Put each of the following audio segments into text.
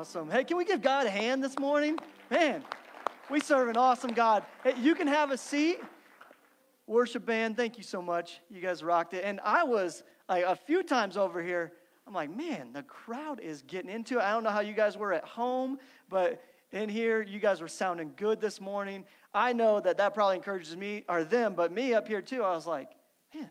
Awesome. Hey, can we give God a hand this morning? Man, we serve an awesome God. Hey, you can have a seat. Worship band, thank you so much. You guys rocked it. And I was like, a few times over here, I'm like, man, the crowd is getting into it. I don't know how you guys were at home, but in here, you guys were sounding good this morning. I know that that probably encourages me or them, but me up here too, I was like, man,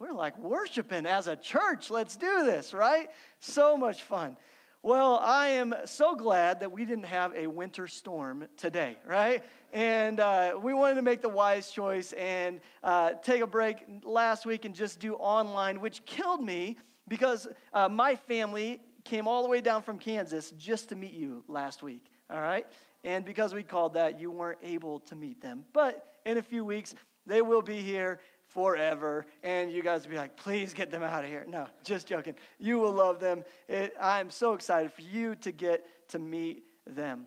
we're like worshiping as a church. Let's do this, right? So much fun. Well, I am so glad that we didn't have a winter storm today, right? And uh, we wanted to make the wise choice and uh, take a break last week and just do online, which killed me because uh, my family came all the way down from Kansas just to meet you last week, all right? And because we called that, you weren't able to meet them. But in a few weeks, they will be here forever. And you guys will be like, please get them out of here. No, just joking. You will love them. It, I'm so excited for you to get to meet them.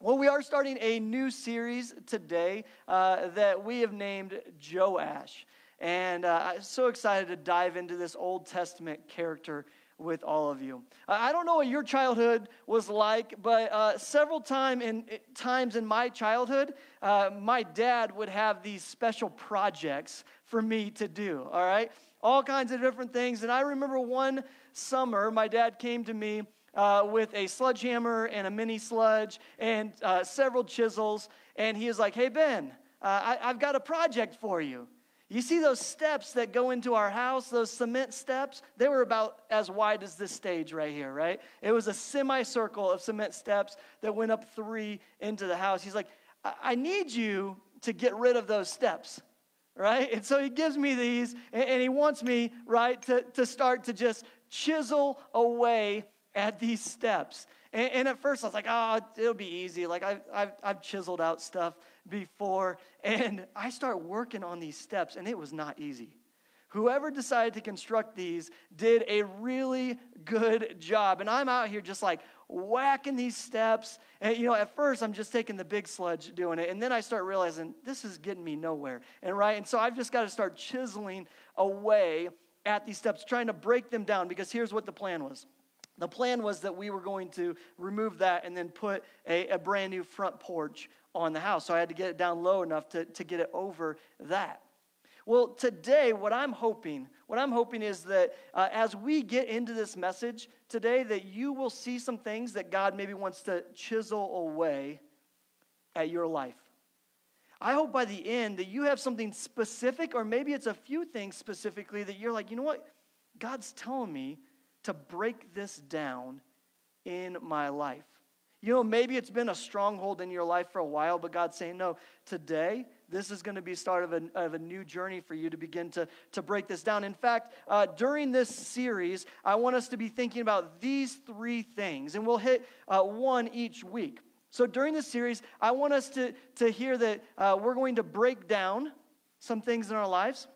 Well, we are starting a new series today uh, that we have named Joash. And uh, I'm so excited to dive into this Old Testament character with all of you. I don't know what your childhood was like, but uh, several time in, times in my childhood, uh, my dad would have these special projects for me to do, all right? All kinds of different things. And I remember one summer, my dad came to me uh, with a sledgehammer and a mini sludge and uh, several chisels. And he was like, Hey, Ben, uh, I, I've got a project for you. You see those steps that go into our house, those cement steps? They were about as wide as this stage right here, right? It was a semicircle of cement steps that went up three into the house. He's like, I, I need you to get rid of those steps right? And so he gives me these, and, he wants me, right, to, to start to just chisel away at these steps. And, and at first I was like, oh, it'll be easy. Like I've, I've, I've chiseled out stuff before. And I start working on these steps, and it was not easy. Whoever decided to construct these did a really good job. And I'm out here just like whacking these steps. And, you know, at first I'm just taking the big sludge doing it. And then I start realizing this is getting me nowhere. And, right? And so I've just got to start chiseling away at these steps, trying to break them down because here's what the plan was. The plan was that we were going to remove that and then put a, a brand new front porch on the house. So I had to get it down low enough to, to get it over that. Well, today, what I'm hoping, what I'm hoping is that uh, as we get into this message today, that you will see some things that God maybe wants to chisel away at your life. I hope by the end that you have something specific, or maybe it's a few things specifically that you're like, you know what? God's telling me to break this down in my life. You know, maybe it's been a stronghold in your life for a while, but God's saying, no, today this is going to be start of a, of a new journey for you to begin to, to break this down. In fact, uh, during this series, I want us to be thinking about these three things, and we'll hit uh, one each week. So during this series, I want us to, to hear that uh, we're going to break down some things in our lives.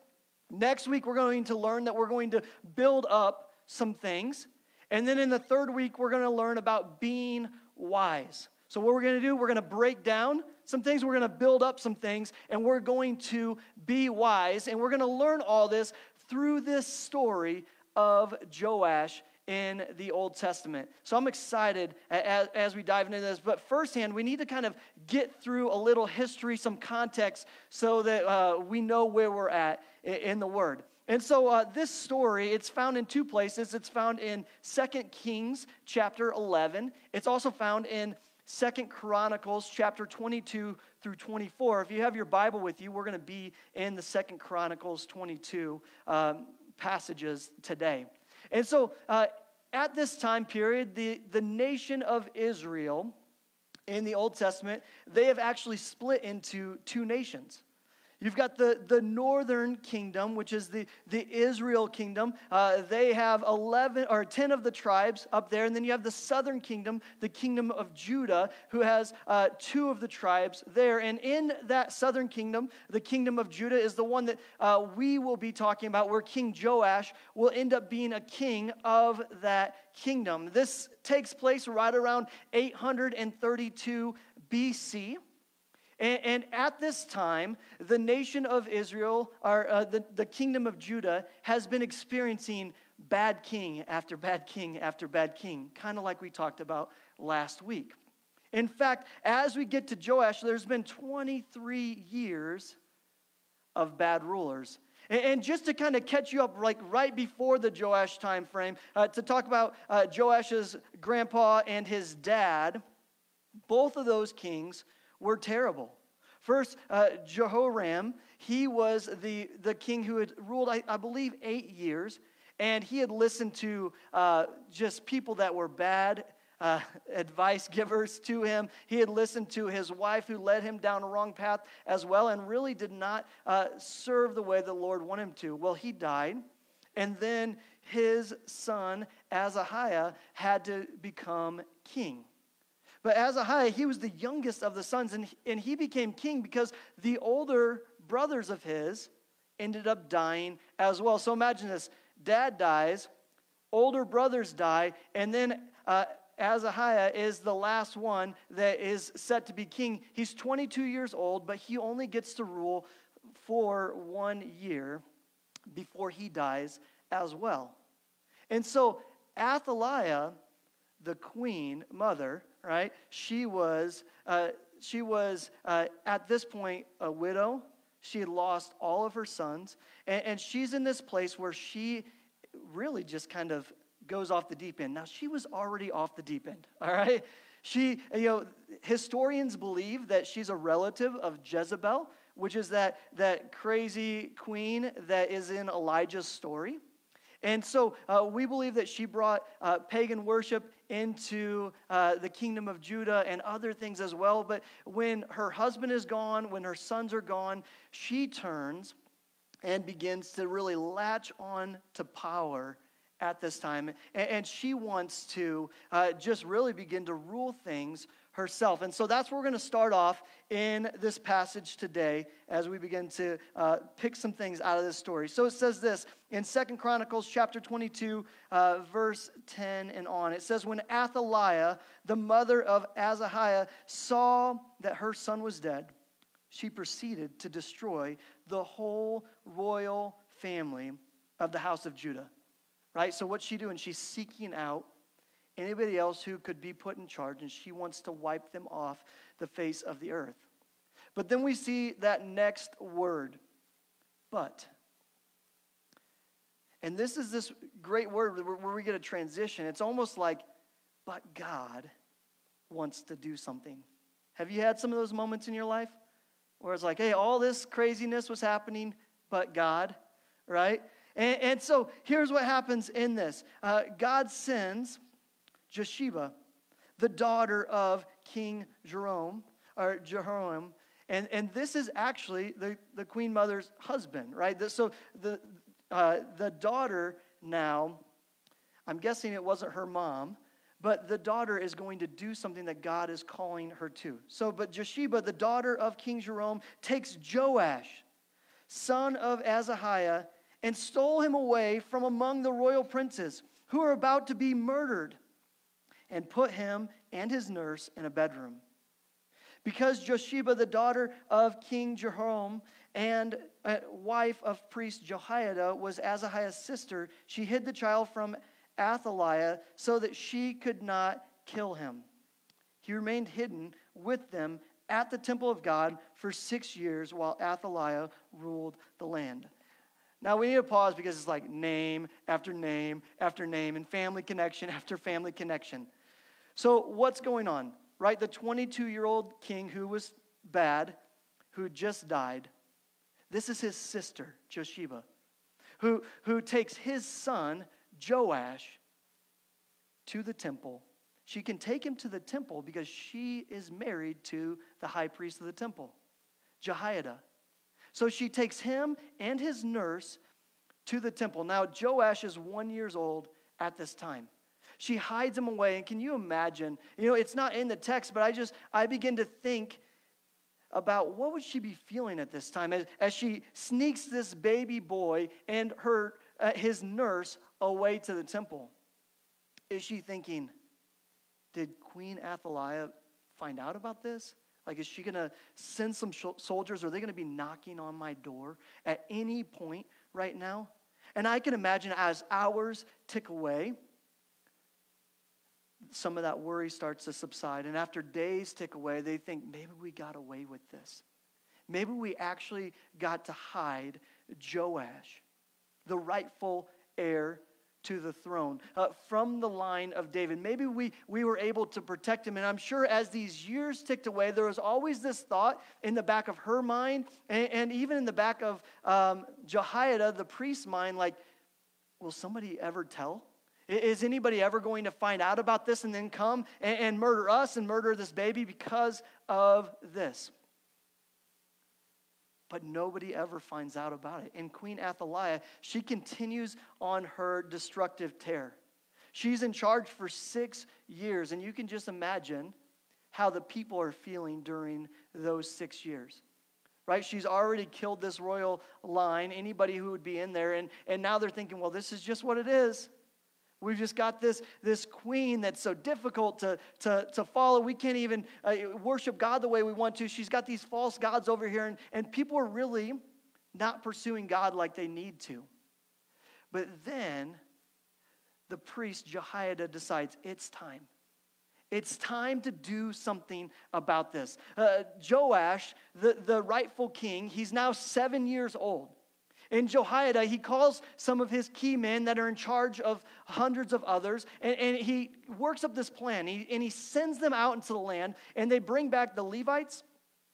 Next week, we're going to learn that we're going to build up some things. And then in the third week, we're going to learn about being wise. So, what we're going to do, we're going to break down some things, we're going to build up some things, and we're going to be wise. And we're going to learn all this through this story of Joash in the Old Testament. So I'm excited as, as, we dive into this. But firsthand, we need to kind of get through a little history, some context, so that uh, we know where we're at in the Word. And so uh, this story, it's found in two places. It's found in Second Kings chapter 11. It's also found in Second Chronicles chapter 22 through 24. If you have your Bible with you, we're going to be in the Second Chronicles 22 um, passages today. And so uh, at this time period, the, the nation of Israel in the Old Testament, they have actually split into two nations. You've got the, the northern kingdom, which is the, the Israel kingdom. Uh, they have 11 or 10 of the tribes up there. And then you have the southern kingdom, the kingdom of Judah, who has uh, two of the tribes there. And in that southern kingdom, the kingdom of Judah is the one that uh, we will be talking about, where King Joash will end up being a king of that kingdom. This takes place right around 832 BC. And, and at this time, the nation of Israel, or uh, the, the kingdom of Judah, has been experiencing bad king after bad king after bad king, kind of like we talked about last week. In fact, as we get to Joash, there's been 23 years of bad rulers. And just to kind of catch you up, like right before the Joash time frame, uh, to talk about uh, Joash's grandpa and his dad, both of those kings were terrible. First, uh, Jehoram, he was the, the king who had ruled, I, I believe, eight years, and he had listened to uh, just people that were bad uh, advice givers to him. He had listened to his wife, who led him down a wrong path as well, and really did not uh, serve the way the Lord wanted him to. Well, he died, and then his son, Ahaziah, had to become king. But Ahaziah, he was the youngest of the sons, and, and he became king because the older brothers of his ended up dying as well. So imagine this dad dies, older brothers die, and then uh, Ahaziah is the last one that is set to be king. He's 22 years old, but he only gets to rule for one year before he dies as well. And so Athaliah, the queen mother, right? She was uh, she was uh, at this point a widow. She had lost all of her sons, and, and she's in this place where she really just kind of goes off the deep end. Now, she was already off the deep end, all right? She, you know, historians believe that she's a relative of Jezebel, which is that, that crazy queen that is in Elijah's story. And so uh, we believe that she brought uh, pagan worship into uh, the kingdom of Judah and other things as well. But when her husband is gone, when her sons are gone, she turns and begins to really latch on to power at this time. And, and she wants to uh, just really begin to rule things herself. And so that's where we're going to start off in this passage today as we begin to uh, pick some things out of this story. So it says this in Second Chronicles chapter 22, uh, verse 10 and on. It says, When Athaliah, the mother of Ahaziah, saw that her son was dead, she proceeded to destroy the whole royal family of the house of Judah right? So what's she doing? She's seeking out anybody else who could be put in charge, and she wants to wipe them off the face of the earth. But then we see that next word, but. And this is this great word where we get a transition. It's almost like, but God wants to do something. Have you had some of those moments in your life where it's like, hey, all this craziness was happening, but God, right? And, and so here's what happens in this uh, God sends Josheba, the daughter of King Jerome, or Jehoram, and, and this is actually the, the queen mother's husband, right? The, so the, uh, the daughter now, I'm guessing it wasn't her mom, but the daughter is going to do something that God is calling her to. So, but Josheba, the daughter of King Jerome, takes Joash, son of Ahaziah, and stole him away from among the royal princes who are about to be murdered and put him and his nurse in a bedroom. Because Josheba, the daughter of King Jehoram and uh, wife of priest Jehoiada, was Ahaziah's sister, she hid the child from Athaliah so that she could not kill him. He remained hidden with them at the temple of God for six years while Athaliah ruled the land. Now we need to pause because it's like name after name after name and family connection after family connection. So, what's going on? Right? The 22 year old king who was bad, who just died, this is his sister, Josheba, who, who takes his son, Joash, to the temple. She can take him to the temple because she is married to the high priest of the temple, Jehoiada. So she takes him and his nurse to the temple. Now, Joash is one years old at this time. She hides him away. And can you imagine? You know, it's not in the text, but I just, I begin to think about what would she be feeling at this time as, as she sneaks this baby boy and her, uh, his nurse away to the temple. Is she thinking, did Queen Athaliah find out about this? Like, is she going to send some sh- soldiers? Are they going to be knocking on my door at any point right now? And I can imagine as hours tick away, some of that worry starts to subside. And after days tick away, they think, maybe we got away with this. Maybe we actually got to hide Joash, the rightful heir to the throne uh, from the line of David. Maybe we, we were able to protect him. And I'm sure as these years ticked away, there was always this thought in the back of her mind and, and even in the back of um, Jehoiada, the priest's mind, like, will somebody ever tell? Is anybody ever going to find out about this and then come and, and murder us and murder this baby because of this? but nobody ever finds out about it. And Queen Athaliah, she continues on her destructive tear. She's in charge for six years, and you can just imagine how the people are feeling during those six years. Right? She's already killed this royal line, anybody who would be in there, and, and now they're thinking, well, this is just what it is. We've just got this, this queen that's so difficult to, to, to follow. We can't even uh, worship God the way we want to. She's got these false gods over here, and, and people are really not pursuing God like they need to. But then the priest Jehoiada decides it's time. It's time to do something about this. Uh, Joash, the, the rightful king, he's now seven years old. In Jehoiada, he calls some of his key men that are in charge of hundreds of others, and, and he works up this plan. He, and he sends them out into the land, and they bring back the Levites,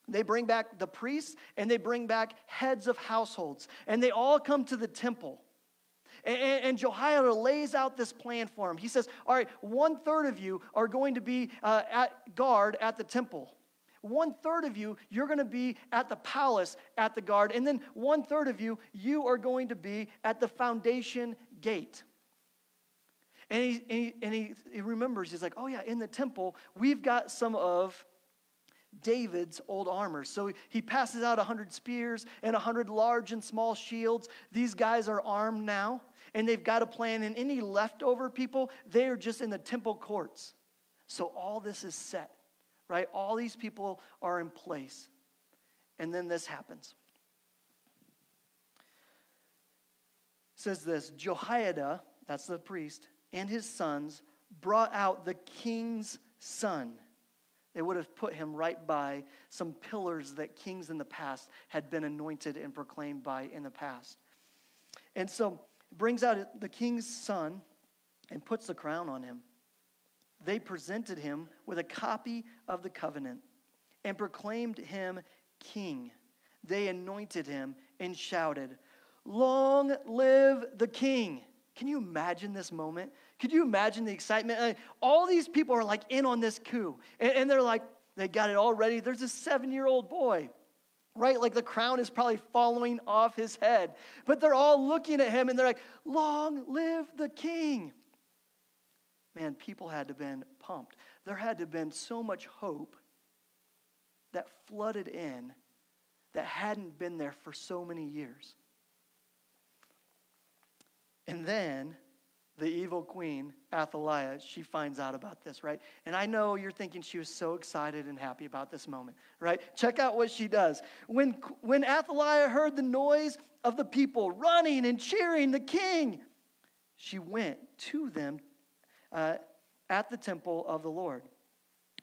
they bring back the priests, and they bring back heads of households. And they all come to the temple. And, and, Jehoiada lays out this plan for him. He says, All right, one third of you are going to be uh, at guard at the temple. One third of you, you're going to be at the palace at the guard. And then one third of you, you are going to be at the foundation gate. And, he, and, he, and he, he remembers, he's like, oh, yeah, in the temple, we've got some of David's old armor. So he passes out 100 spears and 100 large and small shields. These guys are armed now, and they've got a plan. And any leftover people, they are just in the temple courts. So all this is set right? All these people are in place. And then this happens. It says this Jehoiada, that's the priest, and his sons brought out the king's son. They would have put him right by some pillars that kings in the past had been anointed and proclaimed by in the past. And so brings out the king's son and puts the crown on him they presented him with a copy of the covenant and proclaimed him king. They anointed him and shouted, Long live the king. Can you imagine this moment? Could you imagine the excitement? all these people are like in on this coup, and, they're like, they got it all ready. There's a seven year old boy, right? Like the crown is probably falling off his head. But they're all looking at him and they're like, Long live the king man, people had to have been pumped. There had to have been so much hope that flooded in that hadn't been there for so many years. And then the evil queen, Athaliah, she finds out about this, right? And I know you're thinking she was so excited and happy about this moment, right? Check out what she does. When, when Athaliah heard the noise of the people running and cheering the king, she went to them uh, at the temple of the Lord.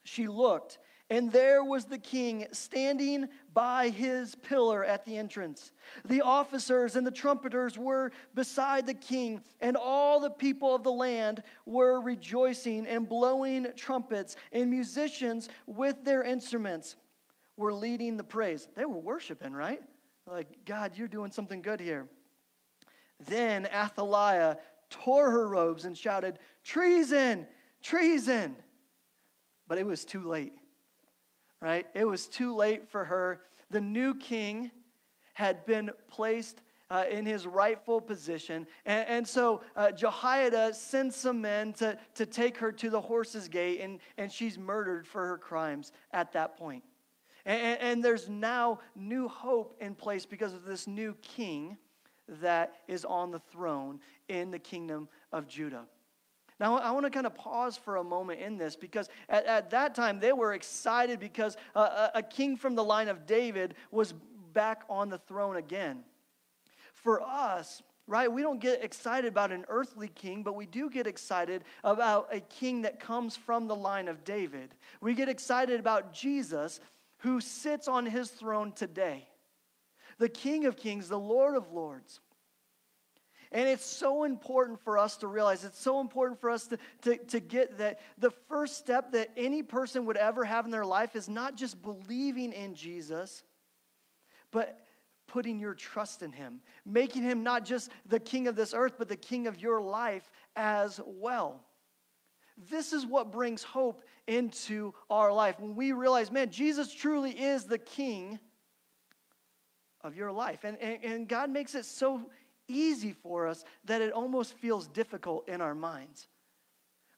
She looked, and there was the king standing by his pillar at the entrance. The officers and the trumpeters were beside the king, and all the people of the land were rejoicing and blowing trumpets, and musicians with their instruments were leading the praise. They were worshiping, right? Like, God, you're doing something good here. Then Athaliah tore her robes and shouted, Treason! Treason! But it was too late, right? It was too late for her. The new king had been placed uh, in his rightful position. And, and so uh, Jehoiada sends some men to, to take her to the horse's gate, and, and she's murdered for her crimes at that point. And, and there's now new hope in place because of this new king that is on the throne in the kingdom of Judah. Now, I want to kind of pause for a moment in this because at, at that time they were excited because a, a king from the line of David was back on the throne again. For us, right? We don't get excited about an earthly king, but we do get excited about a king that comes from the line of David. We get excited about Jesus who sits on his throne today, the King of kings, the Lord of lords. And it's so important for us to realize, it's so important for us to, to, to get that the first step that any person would ever have in their life is not just believing in Jesus, but putting your trust in him, making him not just the king of this earth, but the king of your life as well. This is what brings hope into our life. When we realize, man, Jesus truly is the king of your life. And, and, and God makes it so easy for us that it almost feels difficult in our minds.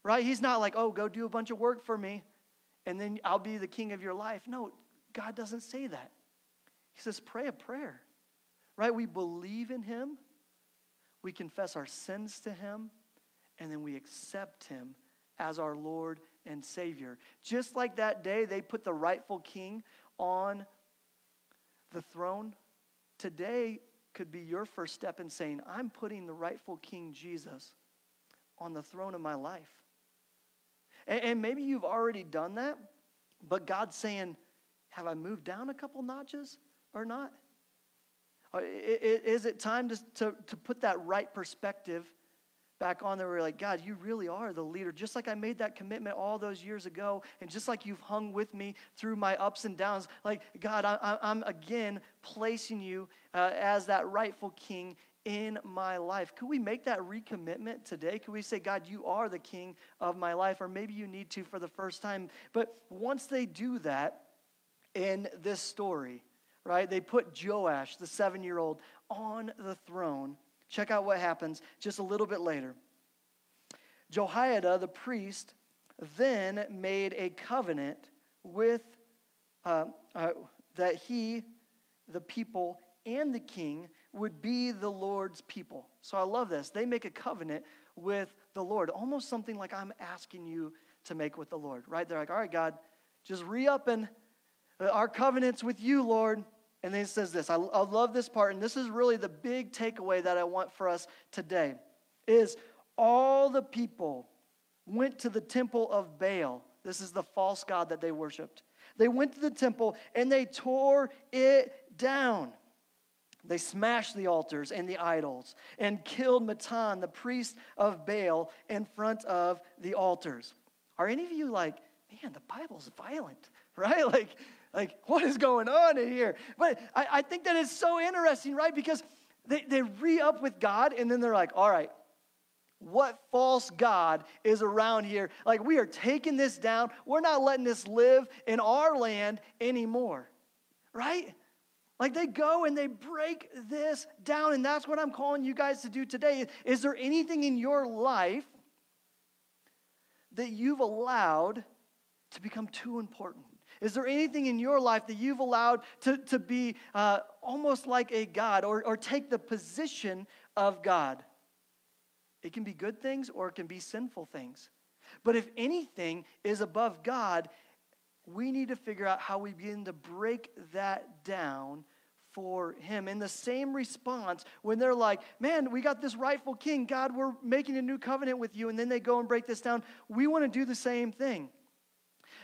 Right? He's not like, oh, go do a bunch of work for me and then I'll be the king of your life. No, God doesn't say that. He says, pray a prayer. Right? We believe in him, we confess our sins to him, and then we accept him as our Lord and Savior. Just like that day they put the rightful king on the throne, today could be your first step in saying, I'm putting the rightful King Jesus on the throne of my life. And, and maybe you've already done that, but God's saying, Have I moved down a couple notches or not? Uh, is it time to, to, to put that right perspective back on there. We're like, God, you really are the leader. Just like I made that commitment all those years ago, and just like you've hung with me through my ups and downs, like, God, I, am again placing you uh, as that rightful king in my life. Could we make that recommitment today? Could we say, God, you are the king of my life? Or maybe you need to for the first time. But once they do that in this story, right, they put Joash, the seven year old, on the throne Check out what happens just a little bit later. Jehoiada, the priest, then made a covenant with uh, uh, that he, the people, and the king would be the Lord's people. So I love this. They make a covenant with the Lord, almost something like I'm asking you to make with the Lord, right? They're like, all right, God, just re upping our covenants with you, Lord. And then it says this. I, I love this part, and this is really the big takeaway that I want for us today. Is all the people went to the temple of Baal. This is the false god that they worshiped. They went to the temple and they tore it down. They smashed the altars and the idols and killed Mattan, the priest of Baal, in front of the altars. Are any of you like, man, the Bible's violent, right? Like, like, what is going on in here? But I, I think that is so interesting, right? Because they, they re up with God and then they're like, all right, what false God is around here? Like, we are taking this down. We're not letting this live in our land anymore, right? Like they go and they break this down, and that's what I'm calling you guys to do today. Is there anything in your life that you've allowed to become too important? Is there anything in your life that you've allowed to, to be uh, almost like a God or, or take the position of God? It can be good things or it can be sinful things. But if anything is above God, we need to figure out how we begin to break that down for him. In the same response, when they're like, man, we got this rightful king, God, we're making a new covenant with you, and then they go and break this down, we want to do the same thing.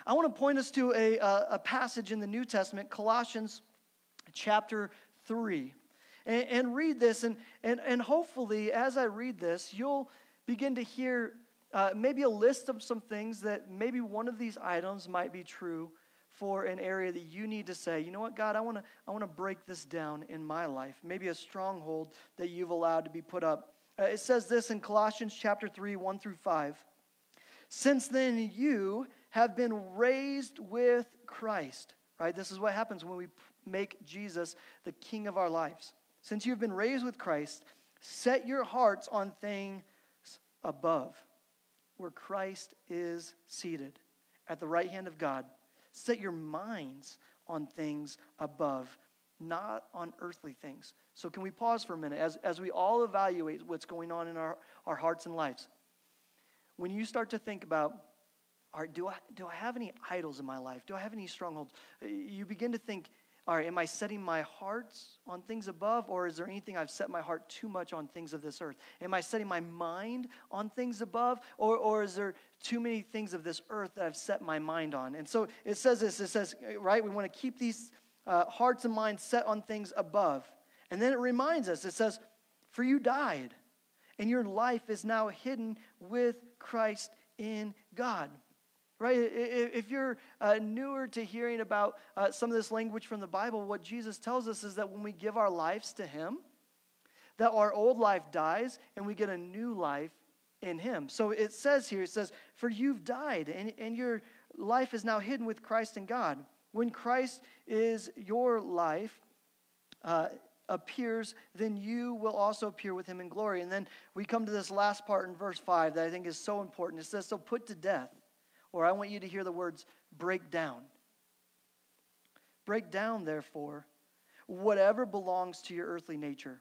I want to point us to a, a, a passage in the New Testament, Colossians chapter 3. And, and, read this, and, and, and hopefully, as I read this, you'll begin to hear uh, maybe a list of some things that maybe one of these items might be true for an area that you need to say, you know what, God, I want to I want to break this down in my life. Maybe a stronghold that you've allowed to be put up. Uh, it says this in Colossians chapter 3, 1 through 5. Since then, you have been raised with Christ, right? This is what happens when we make Jesus the king of our lives. Since you've been raised with Christ, set your hearts on things above, where Christ is seated at the right hand of God. Set your minds on things above, not on earthly things. So, can we pause for a minute as, as we all evaluate what's going on in our, our hearts and lives? When you start to think about are, do, I, do I have any idols in my life? Do I have any strongholds? You begin to think, all right, am I setting my heart on things above, or is there anything I've set my heart too much on things of this earth? Am I setting my mind on things above, or, or is there too many things of this earth that I've set my mind on? And so it says this it says, right, we want to keep these uh, hearts and minds set on things above. And then it reminds us it says, For you died, and your life is now hidden with Christ in God right? If you're uh, newer to hearing about uh, some of this language from the Bible, what Jesus tells us is that when we give our lives to Him, that our old life dies and we get a new life in Him. So it says here, it says, For you've died, and, and your life is now hidden with Christ in God. When Christ is your life, uh, appears, then you will also appear with him in glory. And then we come to this last part in verse 5 that I think is so important. It says, So put to death or I want you to hear the words break down. Break down, therefore, whatever belongs to your earthly nature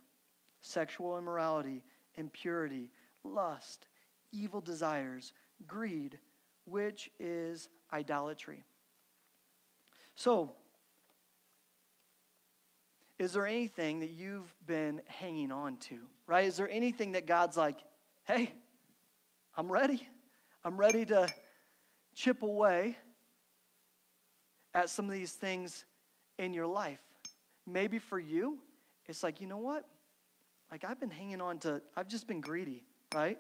sexual immorality, impurity, lust, evil desires, greed, which is idolatry. So, is there anything that you've been hanging on to, right? Is there anything that God's like, hey, I'm ready. I'm ready to chip away at some of these things in your life. Maybe for you, it's like, you know what? Like, I've been hanging on to, I've just been greedy, right?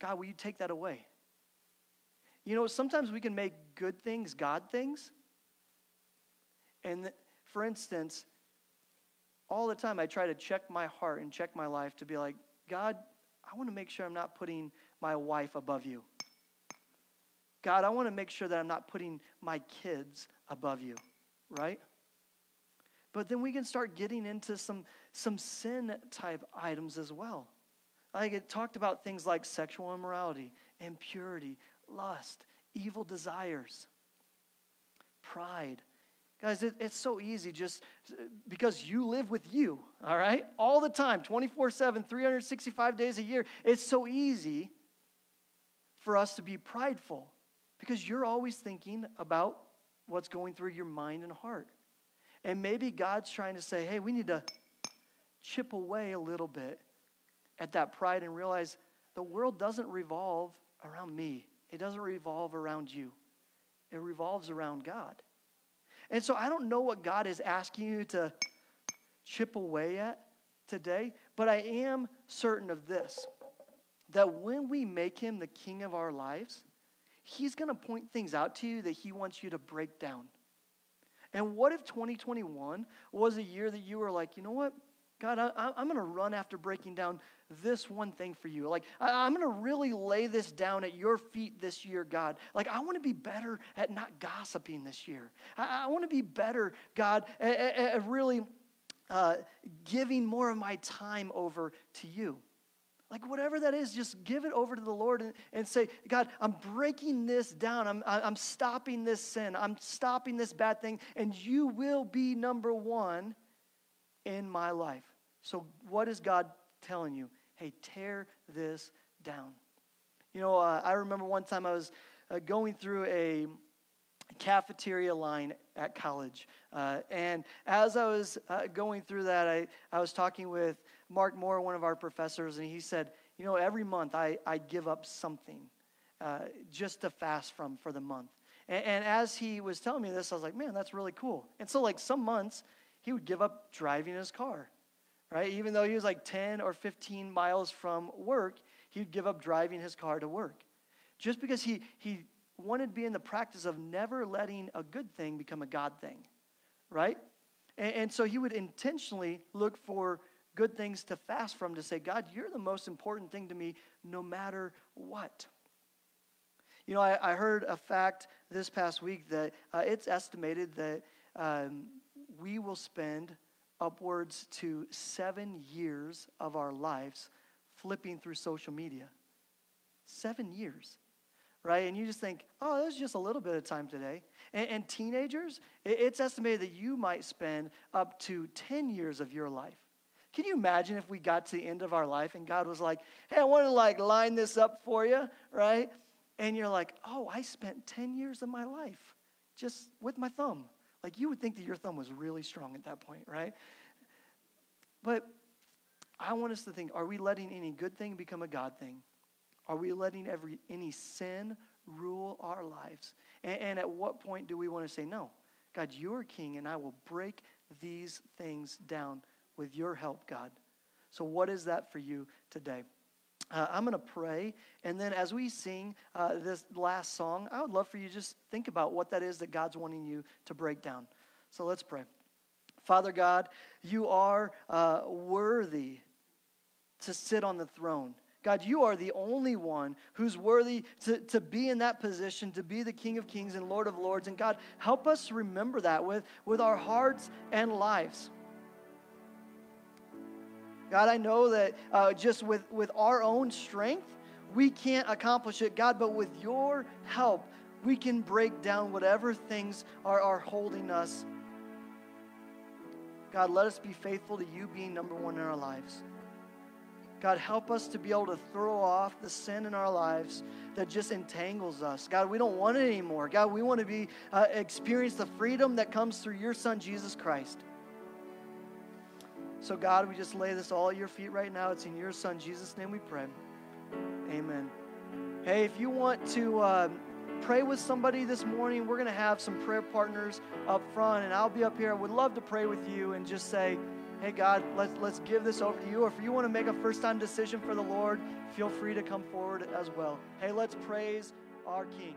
God, will you take that away? You know, sometimes we can make good things God things. And for instance, all the time I try to check my heart and check my life to be like, God, I want to make sure I'm not putting my wife above you. God, I want to make sure that I'm not putting my kids above you, right? But then we can start getting into some, some sin type items as well. Like it talked about things like sexual immorality, impurity, lust, evil desires, pride. Guys, it, it's so easy just because you live with you, all right? All the time, 24 7, 365 days a year. It's so easy for us to be prideful because you're always thinking about what's going through your mind and heart. And maybe God's trying to say, hey, we need to chip away a little bit at that pride and realize the world doesn't revolve around me, it doesn't revolve around you, it revolves around God. And so I don't know what God is asking you to chip away at today, but I am certain of this that when we make him the king of our lives, He's going to point things out to you that He wants you to break down. And what if 2021 was a year that you were like, you know what? God, I, am going to run after breaking down this one thing for you. Like, I, am going to really lay this down at your feet this year, God. Like, I want to be better at not gossiping this year. I, I want to be better, God, at, at, at really uh, giving more of my time over to you. Like, whatever that is, just give it over to the Lord and, and say, God, I'm breaking this down. I'm, I'm stopping this sin. I'm stopping this bad thing, and you will be number one in my life. So, what is God telling you? Hey, tear this down. You know, uh, I remember one time I was uh, going through a cafeteria line at college. Uh, and as I was uh, going through that, I, I was talking with Mark Moore, one of our professors, and he said, You know, every month I, I give up something uh, just to fast from for the month. And, and as he was telling me this, I was like, Man, that's really cool. And so, like, some months he would give up driving his car, right? Even though he was like 10 or 15 miles from work, he'd give up driving his car to work. Just because he, he wanted to be in the practice of never letting a good thing become a God thing, right? And, and so he would intentionally look for good things to fast from to say, God, you're the most important thing to me no matter what. You know, I, I heard a fact this past week that uh, it's estimated that um, we will spend upwards to seven years of our lives flipping through social media. Seven years, right? And you just think, oh, that's just a little bit of time today. And, and teenagers, it's estimated that you might spend up to 10 years of your life can you imagine if we got to the end of our life and God was like, hey, I want to like line this up for you, right? And you're like, oh, I spent 10 years of my life just with my thumb, Like you would think that your thumb was really strong at that point, right? But I want us to think are we letting any good thing become a God thing? Are we letting every, any sin rule our lives? And, and at what point do we want to say, no, God, you're king, and I will break these things down with your help, God? So, what is that for you today? Uh, I'm going to pray, and then as we sing uh, this last song, I would love for you just think about what that is that God's wanting you to break down. So let's pray. Father God, you are uh, worthy to sit on the throne. God, you are the only one who's worthy to, to be in that position, to be the King of Kings and Lord of Lords. And God, help us remember that with, with our hearts and lives. God, I know that uh, just with, with our own strength, we can't accomplish it, God, but with your help, we can break down whatever things are, are holding us. God, let us be faithful to you being number one in our lives. God, help us to be able to throw off the sin in our lives that just entangles us. God, we don't want it anymore. God, we want to be uh, experience the freedom that comes through your Son, Jesus Christ. So, God, we just lay this all at your feet right now. It's in your Son, Jesus' name we pray. Amen. Hey, if you want to uh, pray with somebody this morning, we're going to have some prayer partners up front, and I'll be up here. I would love to pray with you and just say, hey, God, let's, let's give this over to you. Or if you want to make a first time decision for the Lord, feel free to come forward as well. Hey, let's praise our King.